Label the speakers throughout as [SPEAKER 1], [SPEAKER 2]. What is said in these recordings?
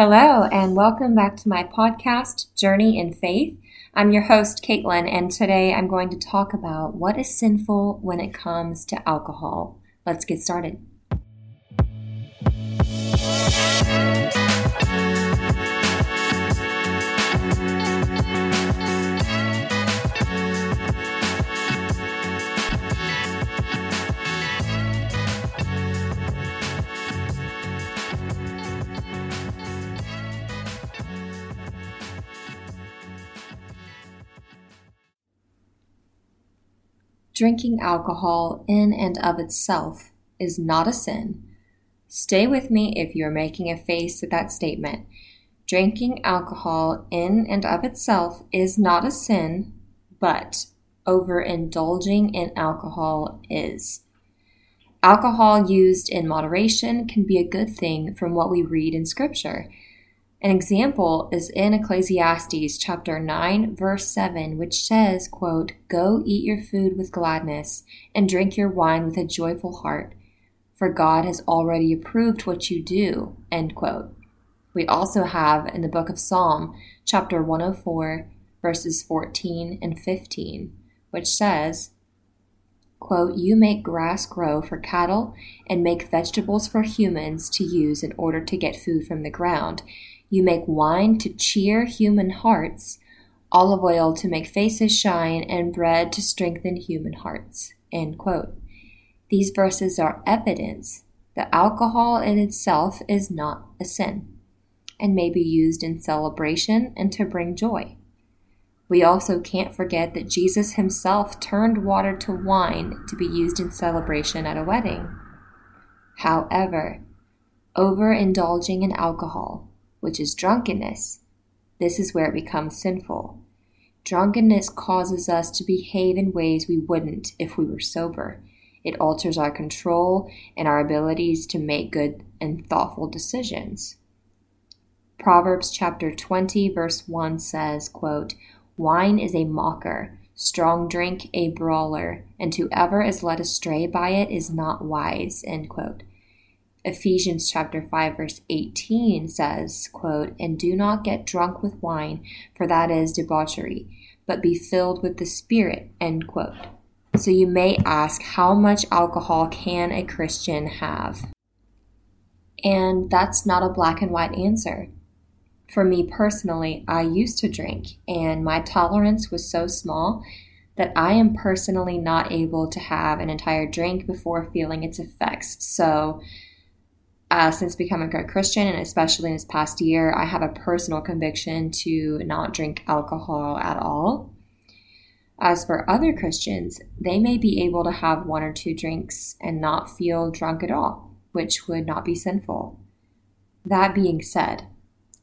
[SPEAKER 1] Hello, and welcome back to my podcast, Journey in Faith. I'm your host, Caitlin, and today I'm going to talk about what is sinful when it comes to alcohol. Let's get started. Drinking alcohol in and of itself is not a sin. Stay with me if you're making a face at that statement. Drinking alcohol in and of itself is not a sin, but overindulging in alcohol is. Alcohol used in moderation can be a good thing from what we read in Scripture. An example is in Ecclesiastes chapter 9 verse 7 which says, quote, "Go eat your food with gladness and drink your wine with a joyful heart, for God has already approved what you do." End quote. We also have in the book of Psalm chapter 104 verses 14 and 15 which says, quote, You make grass grow for cattle and make vegetables for humans to use in order to get food from the ground. You make wine to cheer human hearts, olive oil to make faces shine, and bread to strengthen human hearts. End quote. These verses are evidence that alcohol in itself is not a sin and may be used in celebration and to bring joy. We also can't forget that Jesus himself turned water to wine to be used in celebration at a wedding. However, overindulging in alcohol which is drunkenness. This is where it becomes sinful. Drunkenness causes us to behave in ways we wouldn't if we were sober. It alters our control and our abilities to make good and thoughtful decisions. Proverbs chapter 20 verse 1 says, quote, Wine is a mocker, strong drink a brawler, and whoever is led astray by it is not wise, end quote. Ephesians chapter 5 verse 18 says, quote, "And do not get drunk with wine, for that is debauchery, but be filled with the Spirit." End quote. So you may ask, how much alcohol can a Christian have? And that's not a black and white answer. For me personally, I used to drink, and my tolerance was so small that I am personally not able to have an entire drink before feeling its effects. So uh, since becoming a Christian, and especially in this past year, I have a personal conviction to not drink alcohol at all. As for other Christians, they may be able to have one or two drinks and not feel drunk at all, which would not be sinful. That being said,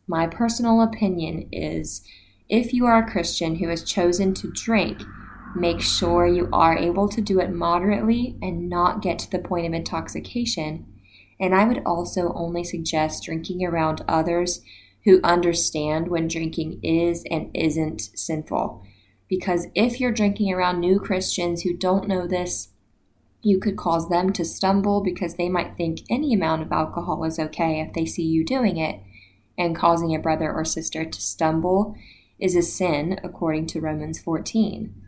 [SPEAKER 1] my personal opinion is if you are a Christian who has chosen to drink, make sure you are able to do it moderately and not get to the point of intoxication and I would also only suggest drinking around others who understand when drinking is and isn't sinful. Because if you're drinking around new Christians who don't know this, you could cause them to stumble because they might think any amount of alcohol is okay if they see you doing it, and causing a brother or sister to stumble is a sin according to Romans 14.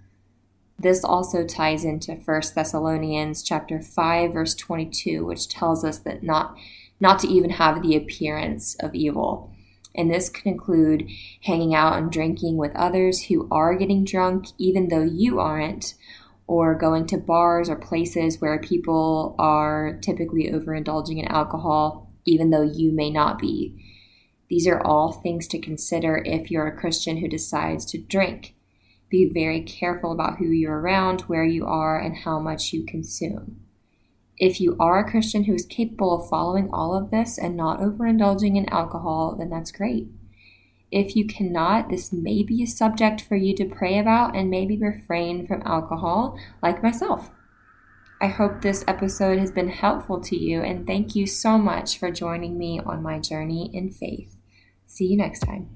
[SPEAKER 1] This also ties into 1 Thessalonians chapter 5 verse 22 which tells us that not not to even have the appearance of evil. And this can include hanging out and drinking with others who are getting drunk even though you aren't or going to bars or places where people are typically overindulging in alcohol even though you may not be. These are all things to consider if you're a Christian who decides to drink. Be very careful about who you're around, where you are, and how much you consume. If you are a Christian who is capable of following all of this and not overindulging in alcohol, then that's great. If you cannot, this may be a subject for you to pray about and maybe refrain from alcohol, like myself. I hope this episode has been helpful to you, and thank you so much for joining me on my journey in faith. See you next time.